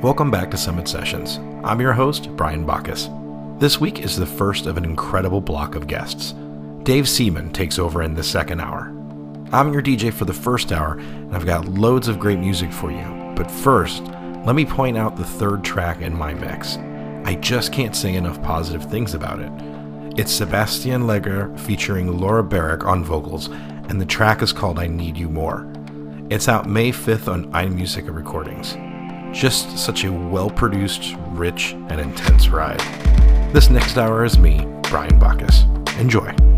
Welcome back to Summit Sessions. I'm your host, Brian Bacchus. This week is the first of an incredible block of guests. Dave Seaman takes over in the second hour. I'm your DJ for the first hour, and I've got loads of great music for you. But first, let me point out the third track in my mix. I just can't say enough positive things about it. It's Sébastien Léger featuring Laura Barrick on vocals, and the track is called I Need You More. It's out May 5th on iMusica Recordings. Just such a well produced, rich, and intense ride. This next hour is me, Brian Bacchus. Enjoy.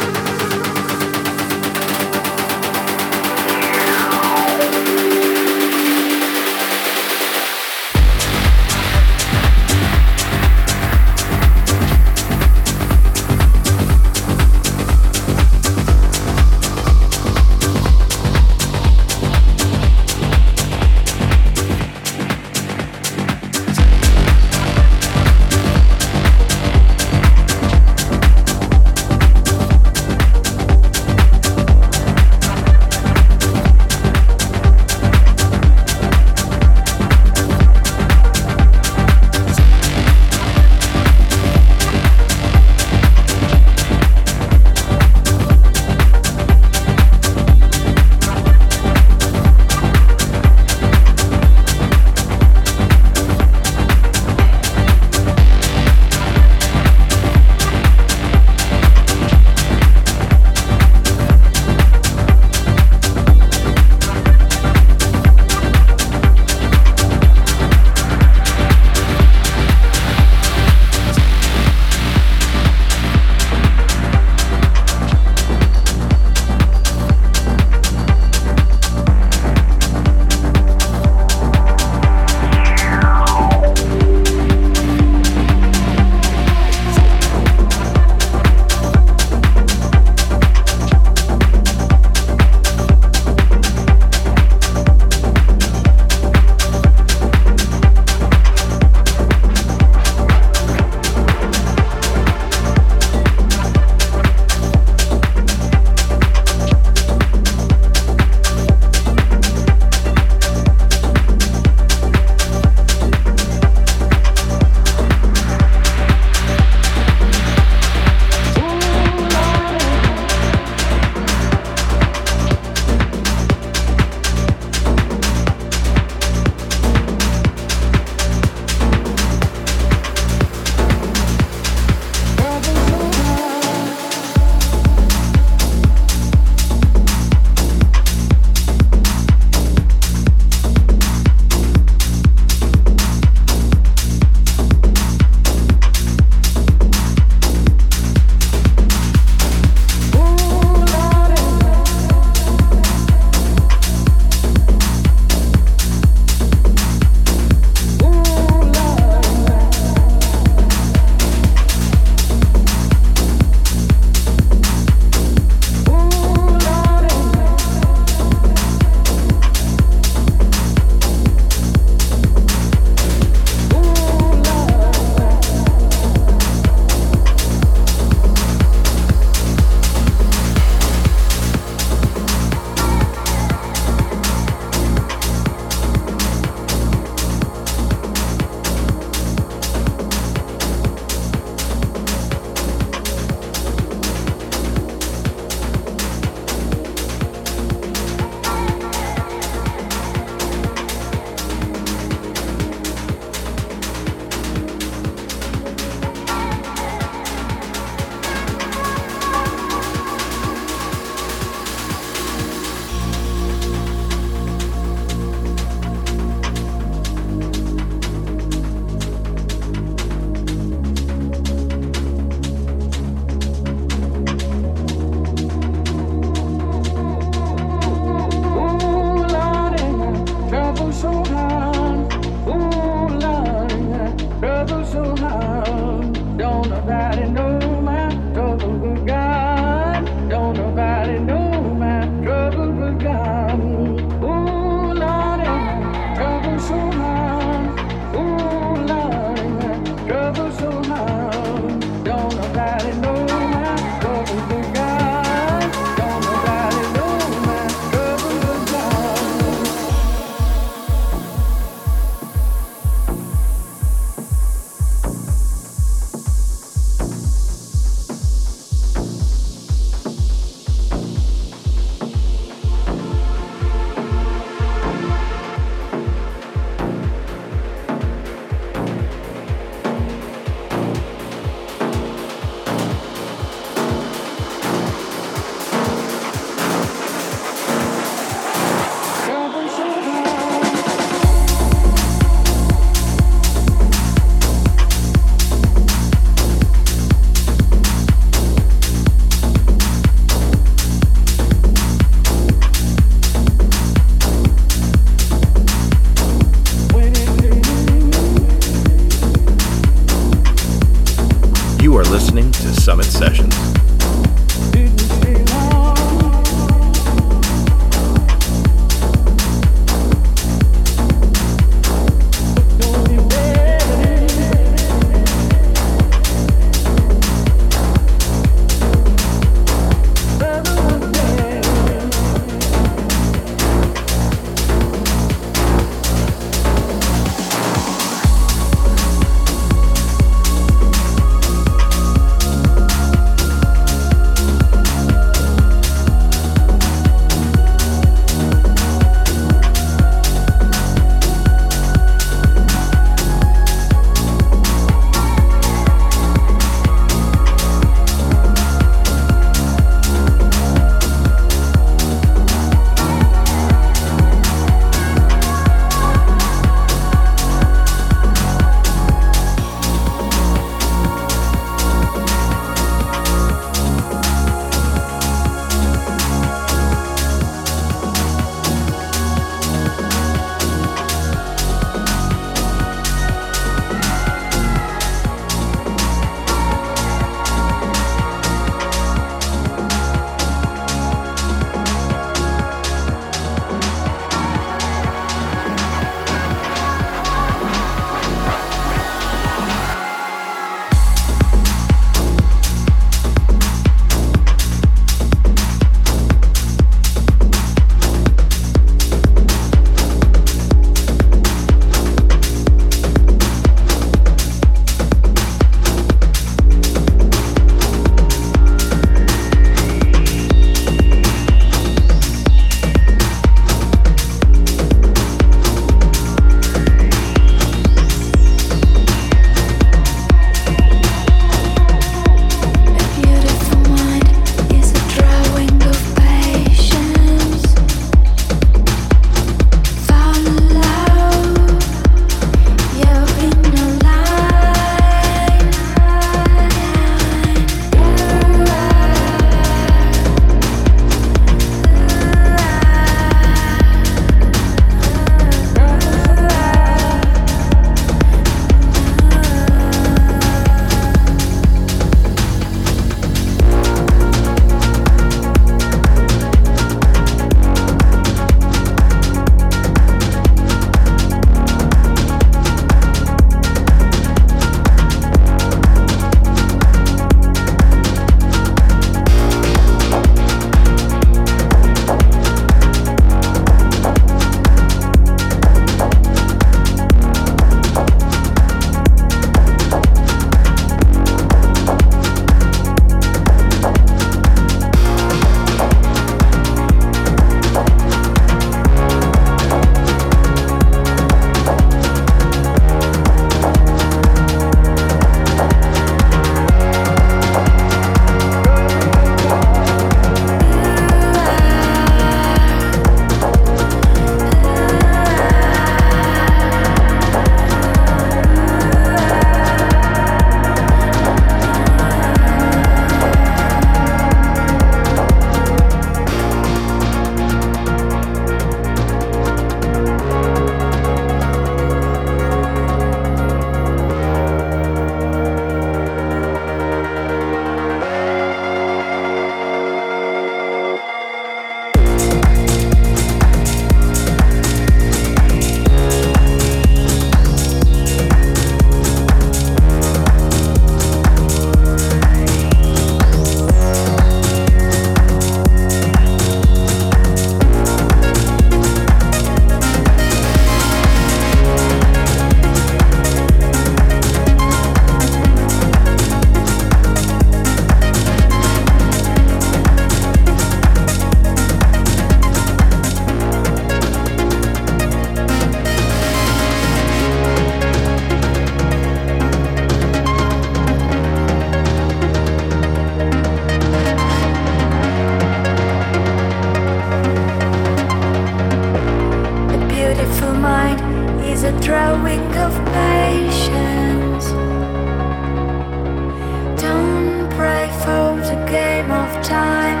Time,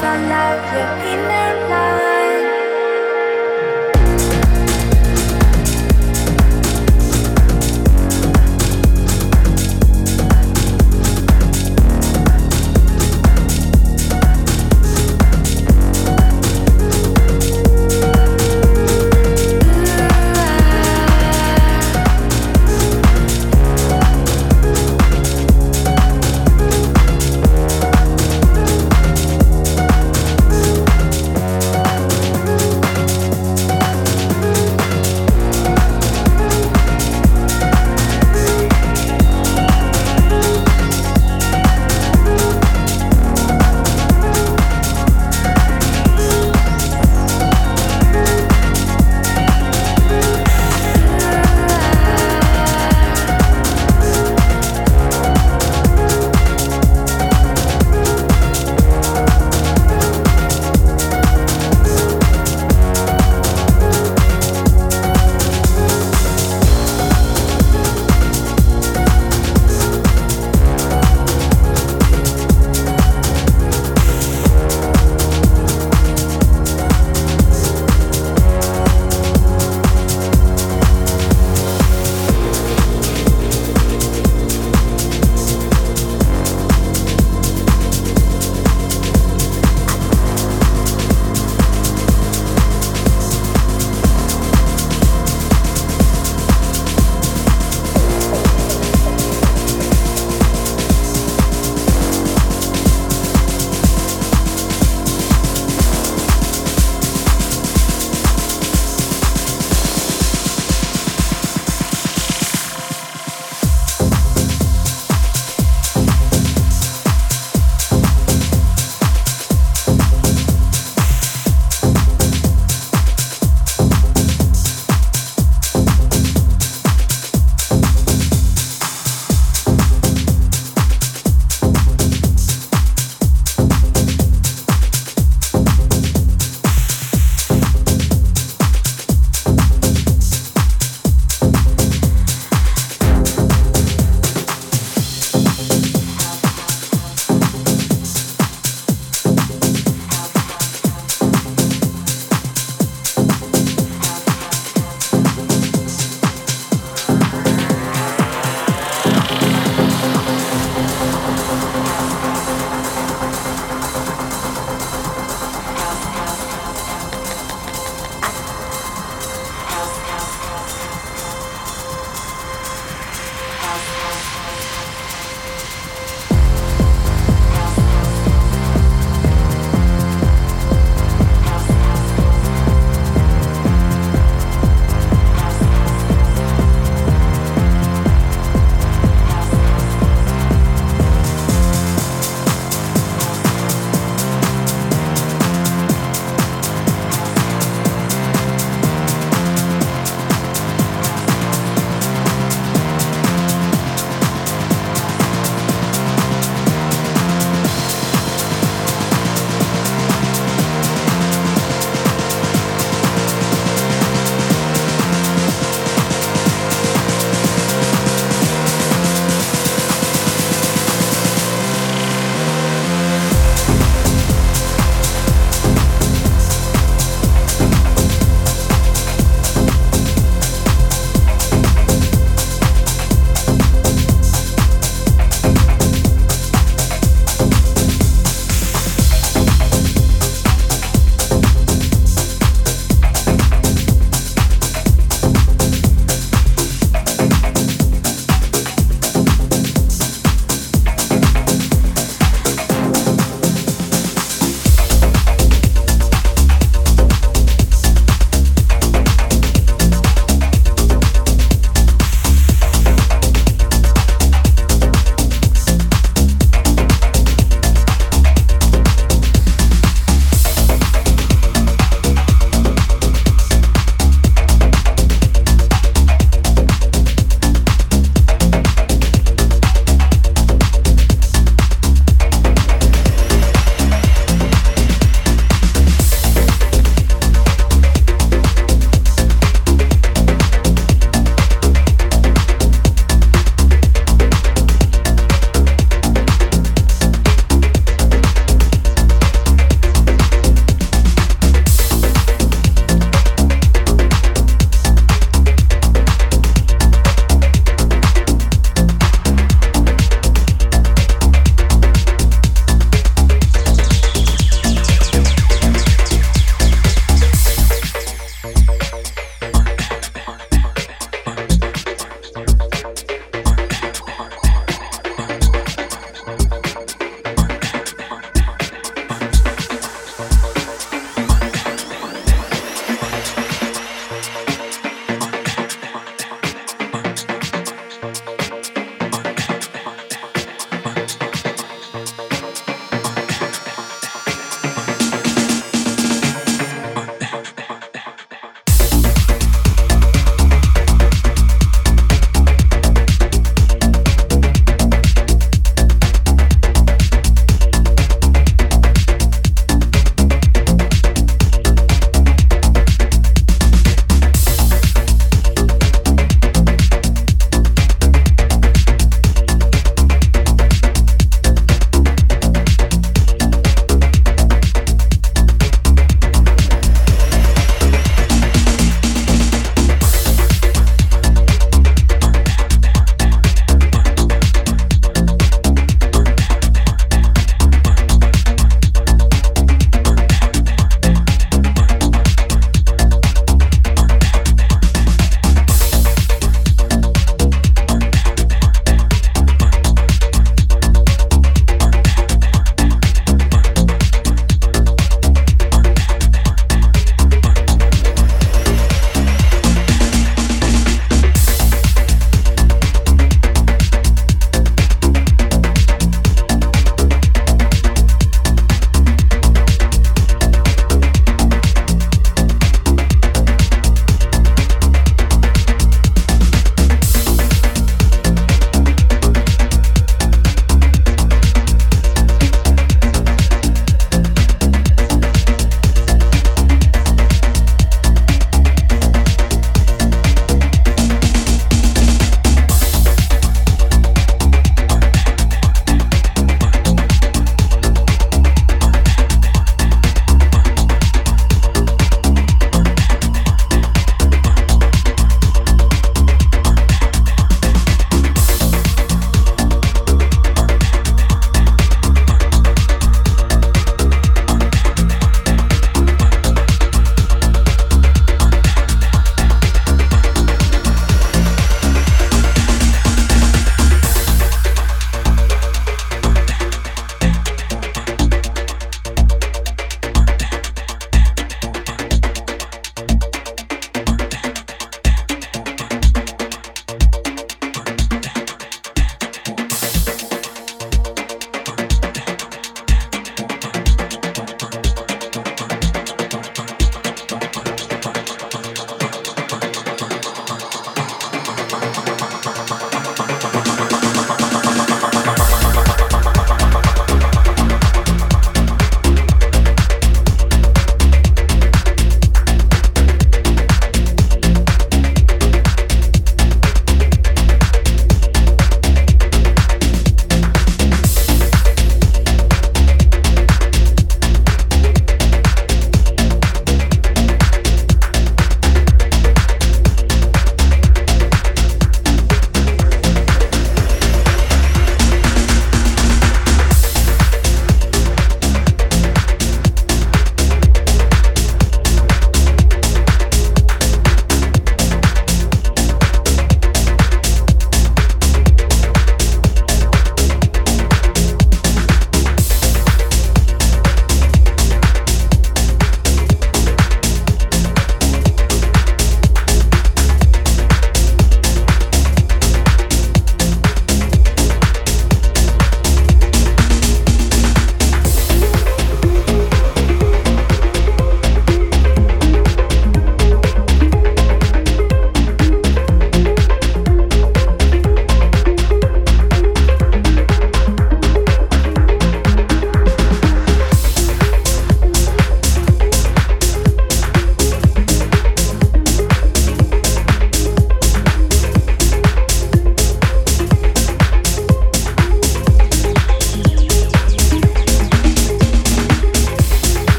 find out the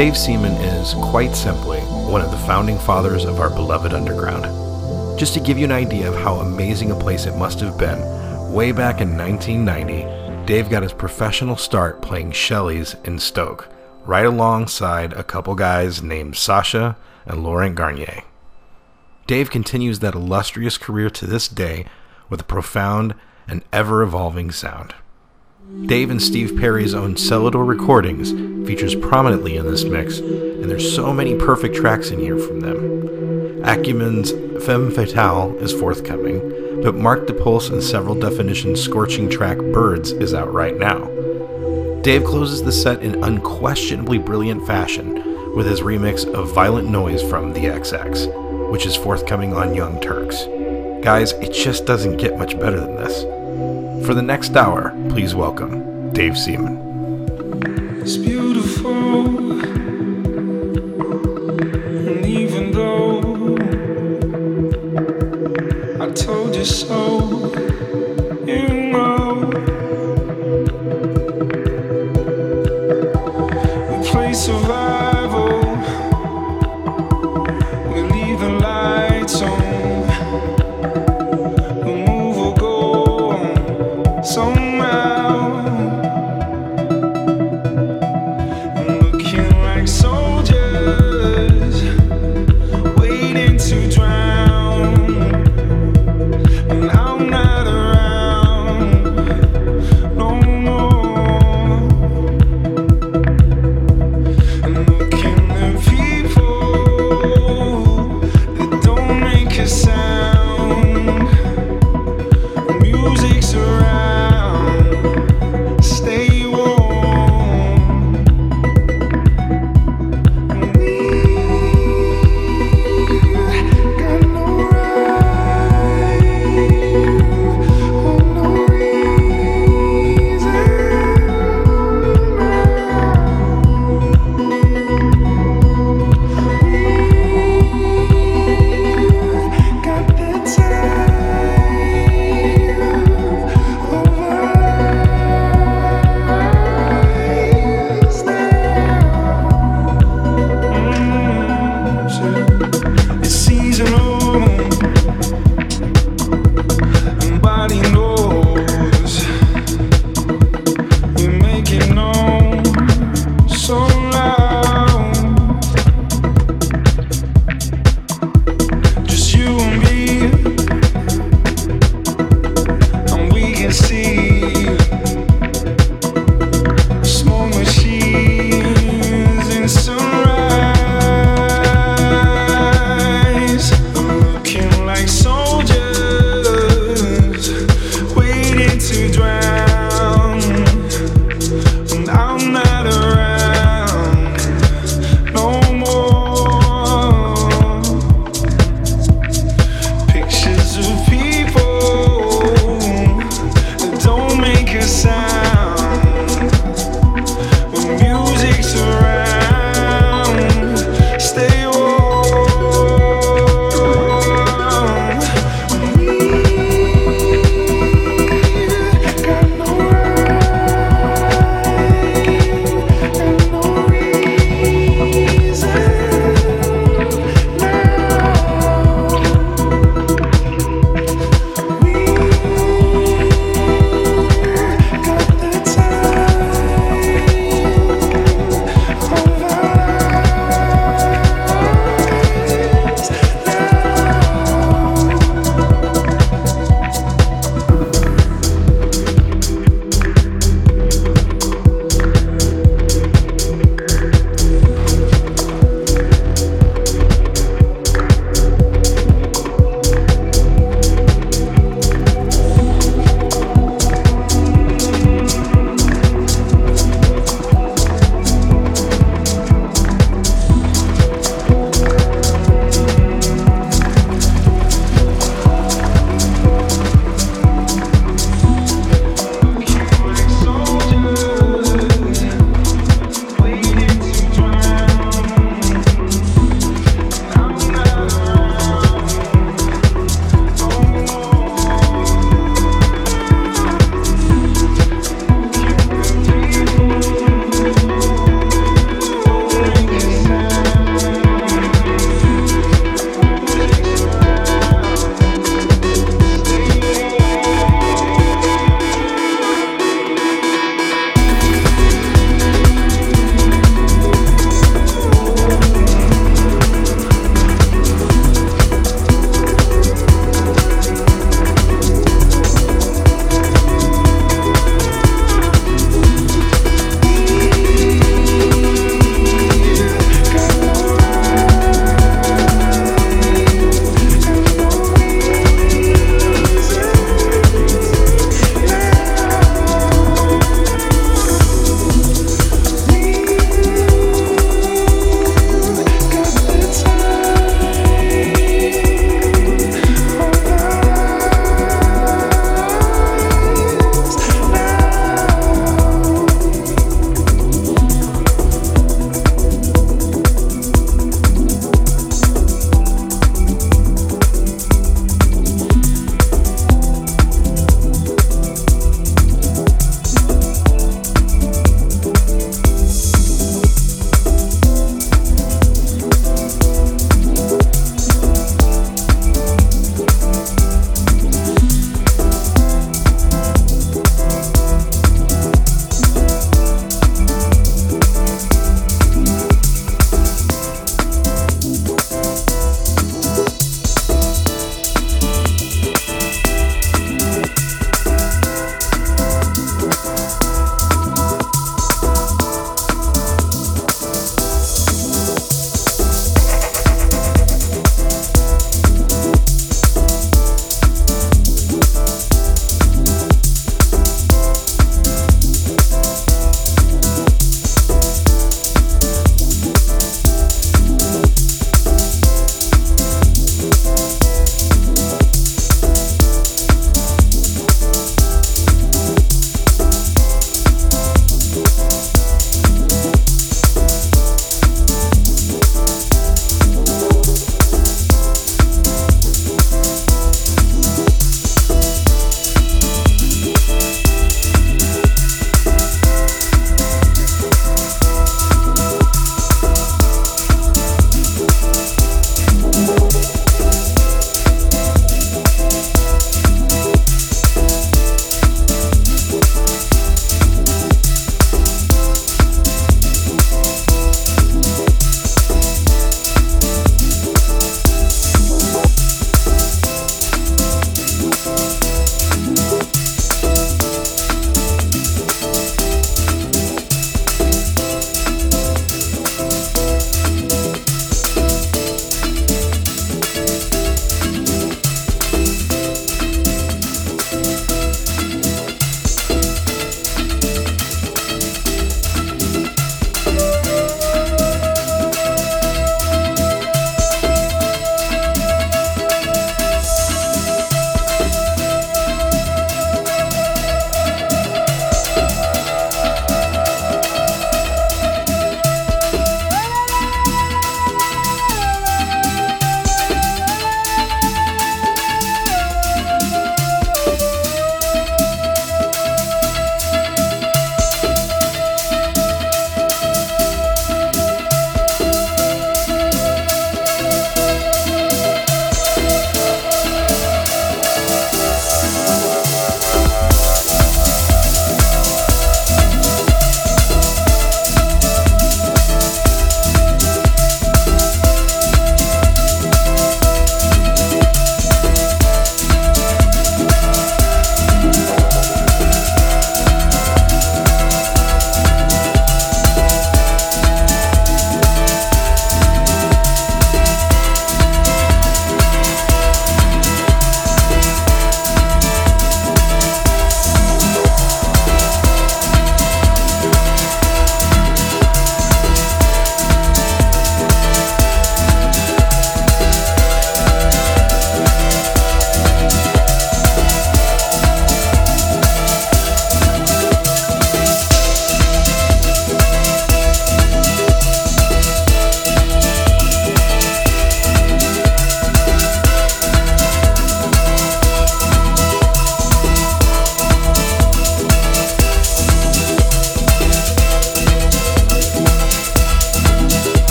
Dave Seaman is, quite simply, one of the founding fathers of our beloved underground. Just to give you an idea of how amazing a place it must have been, way back in 1990, Dave got his professional start playing Shelley's in Stoke, right alongside a couple guys named Sasha and Laurent Garnier. Dave continues that illustrious career to this day with a profound and ever evolving sound. Dave and Steve Parry's own Selador Recordings features prominently in this mix, and there's so many perfect tracks in here from them. Acumen's Femme Fatale is forthcoming, but Mark DePulse and several definitions scorching track Birds is out right now. Dave closes the set in unquestionably brilliant fashion with his remix of Violent Noise from The XX, which is forthcoming on Young Turks. Guys, it just doesn't get much better than this. For the next hour, please welcome Dave Seaman. It's beautiful.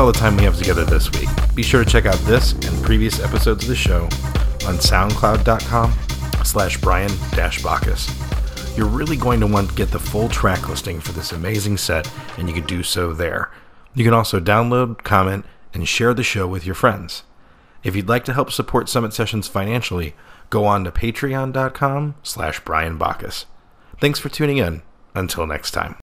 All the time we have together this week. Be sure to check out this and previous episodes of the show on soundcloud.com slash Brian dash Bacchus. You're really going to want to get the full track listing for this amazing set, and you can do so there. You can also download, comment, and share the show with your friends. If you'd like to help support Summit Sessions financially, go on to patreon.com slash Brian Bacchus. Thanks for tuning in. Until next time.